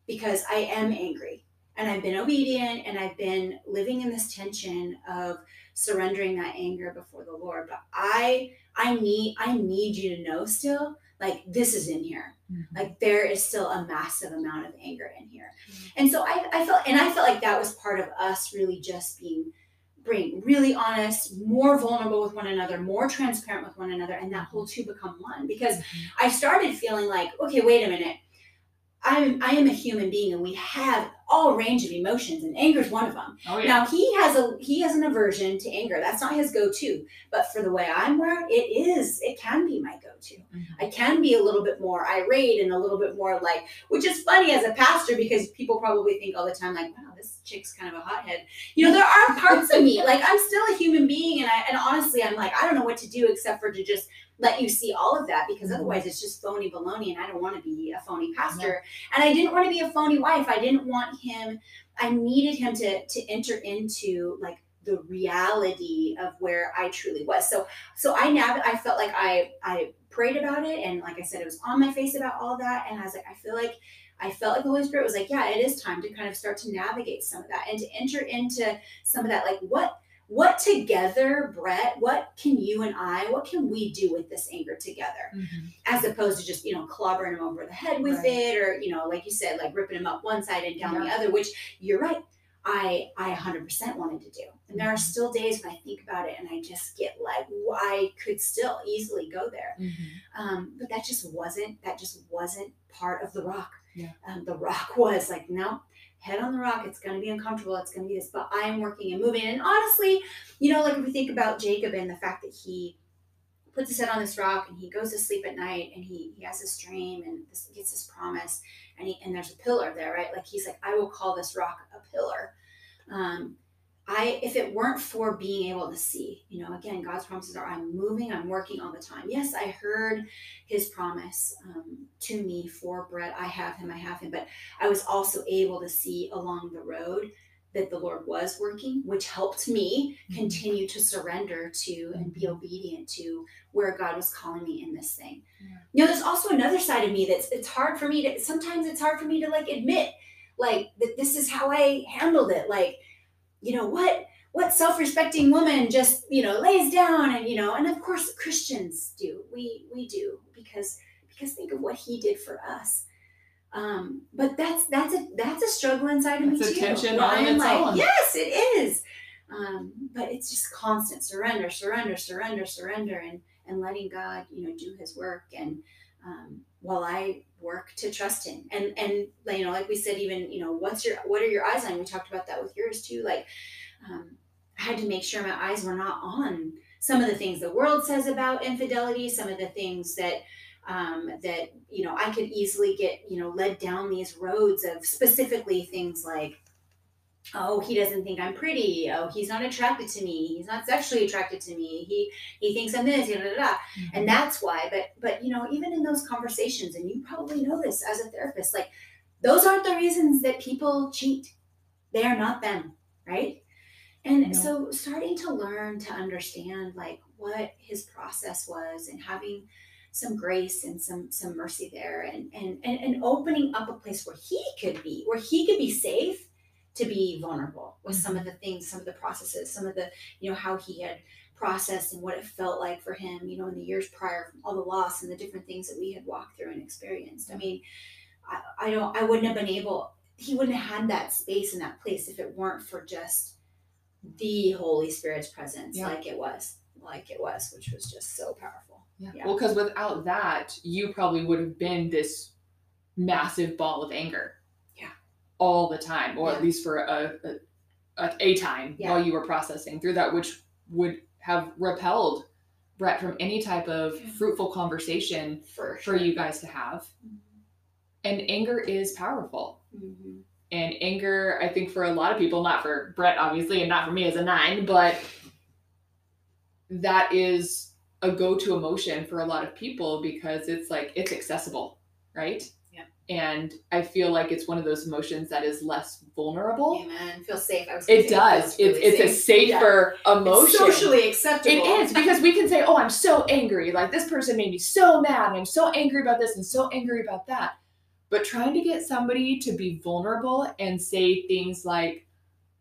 because I am angry and I've been obedient and I've been living in this tension of surrendering that anger before the Lord. But I I need I need you to know still like this is in here. Mm-hmm. Like there is still a massive amount of anger in here. Mm-hmm. And so I, I felt and I felt like that was part of us really just being being really honest, more vulnerable with one another, more transparent with one another, and that whole two become one. Because mm-hmm. I started feeling like, okay, wait a minute. I'm I am a human being and we have all range of emotions and anger is one of them. Oh, yeah. Now he has a he has an aversion to anger. That's not his go-to. But for the way I'm wired, it is. It can be my go-to. Mm-hmm. I can be a little bit more irate and a little bit more like, which is funny as a pastor because people probably think all the time like, wow, this chick's kind of a hothead. You know, there are parts of me like I'm still a human being, and I and honestly, I'm like I don't know what to do except for to just let you see all of that because mm-hmm. otherwise it's just phony baloney and I don't want to be a phony pastor. And I didn't want to be a phony wife. I didn't want him, I needed him to to enter into like the reality of where I truly was. So so I nav I felt like I I prayed about it and like I said, it was on my face about all that. And I was like, I feel like I felt like the Holy Spirit was like, yeah, it is time to kind of start to navigate some of that and to enter into some of that, like what what together, Brett, what can you and I, what can we do with this anger together? Mm-hmm. As opposed to just, you know, clobbering him over the head with right. it or, you know, like you said, like ripping him up one side and down yeah. the other, which you're right. I I 100% wanted to do. And there are mm-hmm. still days when I think about it and I just get like, I could still easily go there. Mm-hmm. Um, but that just wasn't, that just wasn't part of the rock. Yeah. Um, the rock was like, no, head on the rock. It's going to be uncomfortable. It's going to be this, but I am working and moving. And honestly, you know, like if we think about Jacob and the fact that he puts his head on this rock and he goes to sleep at night and he, he has this dream and this, gets this promise and he, and there's a pillar there, right? Like he's like, I will call this rock a pillar. Um, I, if it weren't for being able to see, you know, again, God's promises are I'm moving, I'm working all the time. Yes, I heard his promise um, to me for Brett. I have him, I have him, but I was also able to see along the road that the Lord was working, which helped me mm-hmm. continue to surrender to and be mm-hmm. obedient to where God was calling me in this thing. Yeah. You know, there's also another side of me that's it's hard for me to sometimes it's hard for me to like admit like that this is how I handled it. Like, you know, what what self-respecting woman just, you know, lays down and you know, and of course Christians do. We we do because because think of what he did for us um, but that's that's a that's a struggle inside of
that's
me too.
Tension on
I'm
like, own.
yes, it is. Um, but it's just constant surrender, surrender, surrender, surrender, and and letting God, you know, do His work, and um, while I work to trust Him, and and you know, like we said, even you know, what's your what are your eyes on? We talked about that with yours too. Like, um, I had to make sure my eyes were not on some of the things the world says about infidelity, some of the things that um, that you know I could easily get you know led down these roads of specifically things like oh he doesn't think i'm pretty. Oh he's not attracted to me. He's not sexually attracted to me. He he thinks i'm this da, da, da. Mm-hmm. and that's why but but you know even in those conversations and you probably know this as a therapist like those aren't the reasons that people cheat. They are not them right? And so starting to learn to understand like what his process was and having some grace and some some mercy there and and and, and opening up a place where he could be where he could be safe to be vulnerable with some of the things some of the processes some of the you know how he had processed and what it felt like for him you know in the years prior all the loss and the different things that we had walked through and experienced i mean i, I don't i wouldn't have been able he wouldn't have had that space in that place if it weren't for just the holy spirit's presence yeah. like it was like it was which was just so powerful
yeah. yeah. Well, because without that, you probably would have been this massive ball of anger.
Yeah.
All the time, or yeah. at least for a, a, a time yeah. while you were processing through that, which would have repelled Brett from any type of fruitful conversation for, sure. for you guys to have. Mm-hmm. And anger is powerful. Mm-hmm. And anger, I think, for a lot of people, not for Brett, obviously, and not for me as a nine, but that is a go-to emotion for a lot of people because it's like it's accessible, right?
Yeah.
And I feel like it's one of those emotions that is less vulnerable.
Amen. Feel safe.
it does. It really it's, it's a safer yeah. emotion.
It's socially acceptable.
It is because we can say, "Oh, I'm so angry. Like this person made me so mad. And I'm so angry about this and so angry about that." But trying to get somebody to be vulnerable and say things like,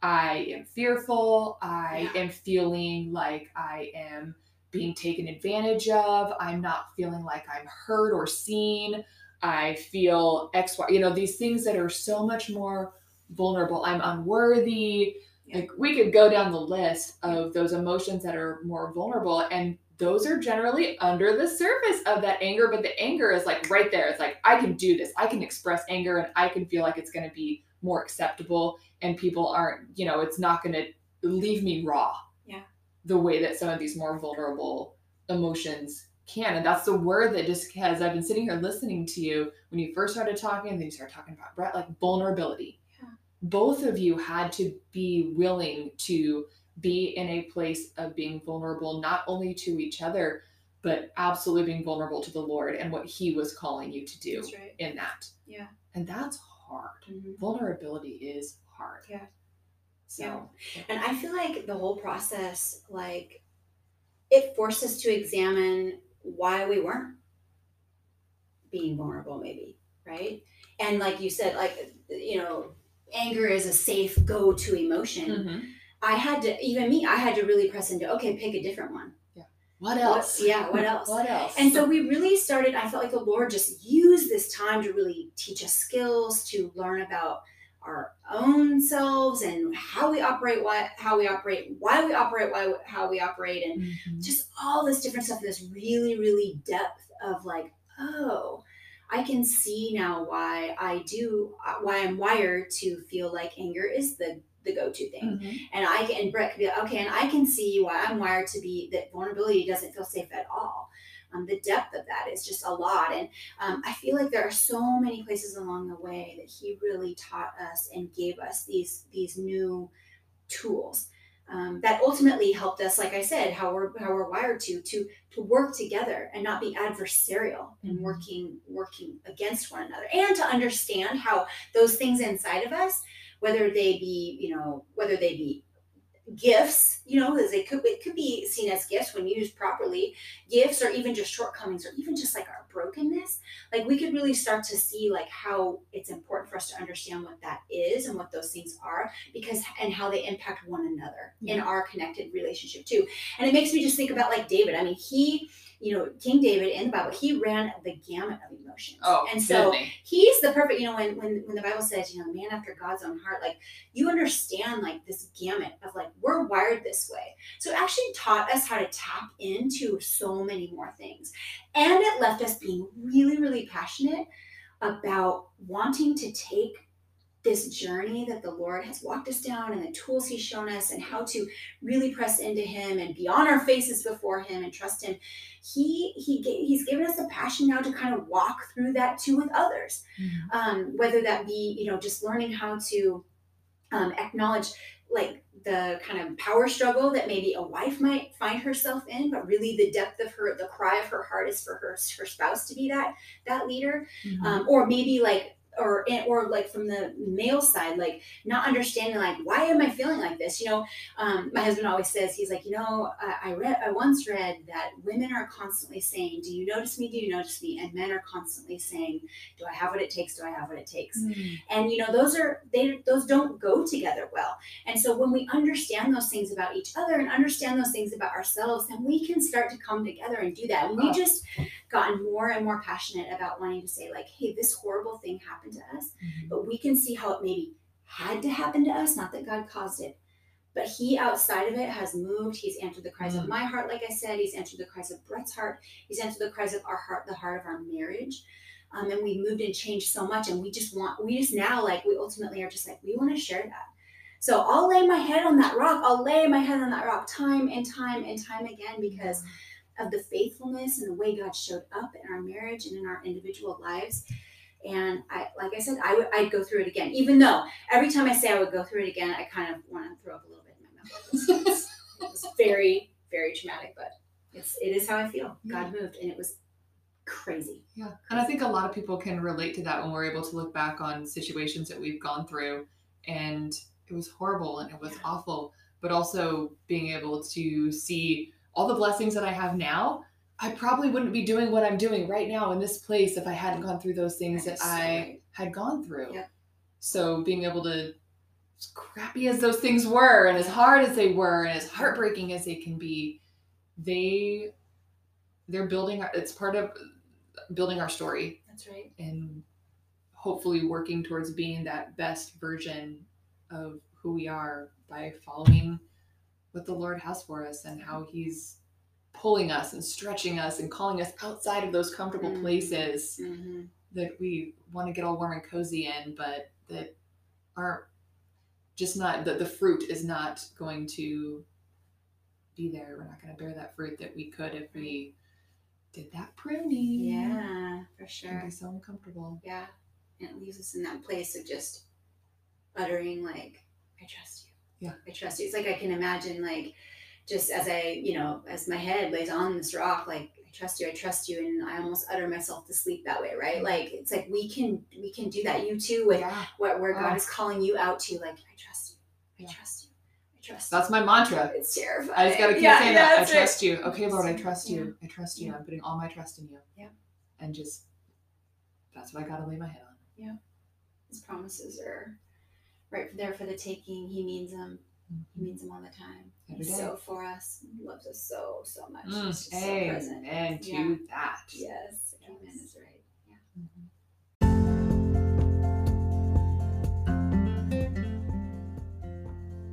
"I am fearful. I yeah. am feeling like I am." being taken advantage of. I'm not feeling like I'm heard or seen. I feel X, Y, you know, these things that are so much more vulnerable. I'm unworthy. Like we could go down the list of those emotions that are more vulnerable. And those are generally under the surface of that anger, but the anger is like right there. It's like, I can do this. I can express anger and I can feel like it's going to be more acceptable and people aren't, you know, it's not going to leave me raw Yeah. the way that some of these more vulnerable emotions can. And that's the word that just has, I've been sitting here listening to you when you first started talking, and then you started talking about Brett, like vulnerability. Yeah. Both of you had to be willing to be in a place of being vulnerable, not only to each other, but absolutely being vulnerable to the Lord and what He was calling you to do
right.
in that.
Yeah.
And that's hard. Mm-hmm. Vulnerability is hard.
Yeah. So, yeah. and I feel like the whole process, like, it forced us to examine why we weren't being vulnerable, maybe, right? And like you said, like, you know, anger is a safe go to emotion. Mm-hmm. I had to, even me, I had to really press into, okay, pick a different one.
Yeah. What else?
What, yeah, what else?
what else?
And so we really started, I felt like the Lord just used this time to really teach us skills, to learn about our own selves and how we operate, why how we operate, why we operate, why how we operate, and mm-hmm. just all this different stuff. This really, really depth of like, oh, I can see now why I do, why I'm wired to feel like anger is the the go-to thing.
Mhm.
And I can, and Brett could be like, okay, and I can see why I'm wired to be that vulnerability doesn't feel safe at all. Um, the depth of that is just a lot. And um, I feel like there are so many places along the way that he really taught us and gave us these these new tools um, that ultimately helped us, like I said, how we're how we're wired to to to work together and not be adversarial and
Mhm.
working working against one another, and to understand how those things inside of us, whether they be you know whether they be gifts, you know, as they could it could be seen as gifts when used properly, gifts or even just shortcomings or even just like our brokenness. Like we could really start to see like how it's important for us to understand what that is and what those things are because and how they impact one another in our connected relationship too. And it makes me just think about like David. I mean, he, you know, King David in the Bible, he ran the gamut of emotions.
Oh,
and so
didn't
he's the perfect you know when, when when the bible says you know man after god's own heart like you understand like this gamut of like we're wired this way. So it actually taught us how to tap into so many more things. And it left us being really really passionate about wanting to take this journey that the lord has walked us down and the tools he's shown us and how to really press into him and be on our faces before him and trust him he he he's given us a passion now to kind of walk through that too with others
Mhm.
um, whether that be you know just learning how to um, acknowledge like the kind of power struggle that maybe a wife might find herself in but really the depth of her the cry of her heart is for her her spouse to be that that leader
Mhm.
um, or maybe like or or like from the male side like not understanding like why am i feeling like this? You know um, my husband always says he's like you know I, I read i once read that women are constantly saying do you notice me? Do you notice me and men are constantly saying do i have what it takes? Do i have what it takes?
Mhm.
and you know those are they those don't go together well. And so when we understand those things about each other and understand those things about ourselves then we can start to come together and do that. And we
Oh.
just gotten more and more passionate about wanting to say like hey this horrible thing happened to us
Mhm.
but we can see how it maybe had to happen to us not that god caused it. But he outside of it has moved. He's answered the cries of
Mm.
my heart like i said. He's answered the cries of brett's heart. He's answered the cries of our heart the heart of our marriage. Um, and we moved and changed so much and we just want we just now like we ultimately are just like we want to share that. So i'll lay my head on that rock. I'll lay my head on that rock time and time and time again because of the faithfulness and the way god showed up in our marriage and in our individual lives and i like i said i would i'd go through it again even though every time i say i would go through it again i kind of want to throw up a little bit in my mouth it was, very very traumatic but it's it is how i feel god moved and it was crazy
Yeah. And I think a lot of people can relate to that when we're able to look back on situations that we've gone through and it was horrible and it was
Yeah.
awful, but also being able to see all the blessings that I have now. I probably wouldn't be doing what I'm doing right now in this place if I hadn't gone through those things that
That
I
right.
had gone through.
Yep.
So being able to, as crappy as those things were, and as hard as they were, and as heartbreaking as they can be, they they're building. our- It's part of building our story
that's right
and hopefully working towards being that best version of who we are by following what the Lord has for us and how He's pulling us and stretching us and calling us outside of those comfortable
Mm.
places
mm-hmm.
that we want to get all warm and cozy in, but that aren't just not that the fruit is not going to be there. We're not going to bear that fruit that we could if we did that pruning.
yeah for
It'd
sure
be so uncomfortable.
Yeah. And it leaves us in that place of just uttering like, I trust you.
Yeah.
I trust you. It's like I can imagine like just as I, you know, as my head lays on this rock, like I trust you, I trust you, and I almost utter myself to sleep that way, right? Like it's like we can we can do that. You too with
Yeah.
what where God
Oh.
is calling you out to, like, I trust you. I
Yeah.
trust you. I trust
That's
you.
my mantra.
It's terrifying.
I just gotta keep
Yeah,
saying that. I
it.
trust you. Okay, Lord, I trust you. I trust you. I'm putting all my trust in you.
Yeah.
And just that's what I gotta lay my head on. Yeah.
His promises are right there for the taking. He means them. He mm-hmm. means them all the time.
Every
He's
day.
so for us. He loves us so, so much.
Mm,
just so present.
amen to
Yeah.
that.
Yes. Amen is right. Yeah.
Mhm.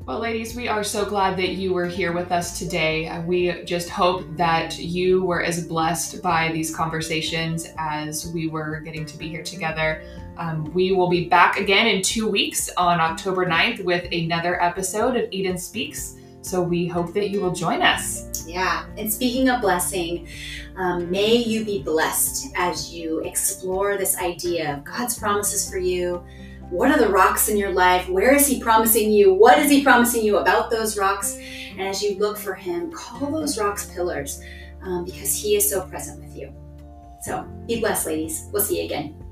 Well, ladies, we are so glad that you were here with us today. Uh, we just hope that you were as blessed by these conversations as we were getting to be here together. Um, we will be back again in two weeks on October 9th with another episode of Eden Speaks. So we hope that you will join us.
Yeah. And speaking of blessing, um, may you be blessed as you explore this idea of God's promises for you what are the rocks in your life? Where is He promising you? What is He promising you about those rocks? And as you look for Him, call those rocks pillars um, because He is so present with you. So be blessed, ladies. We'll see you again.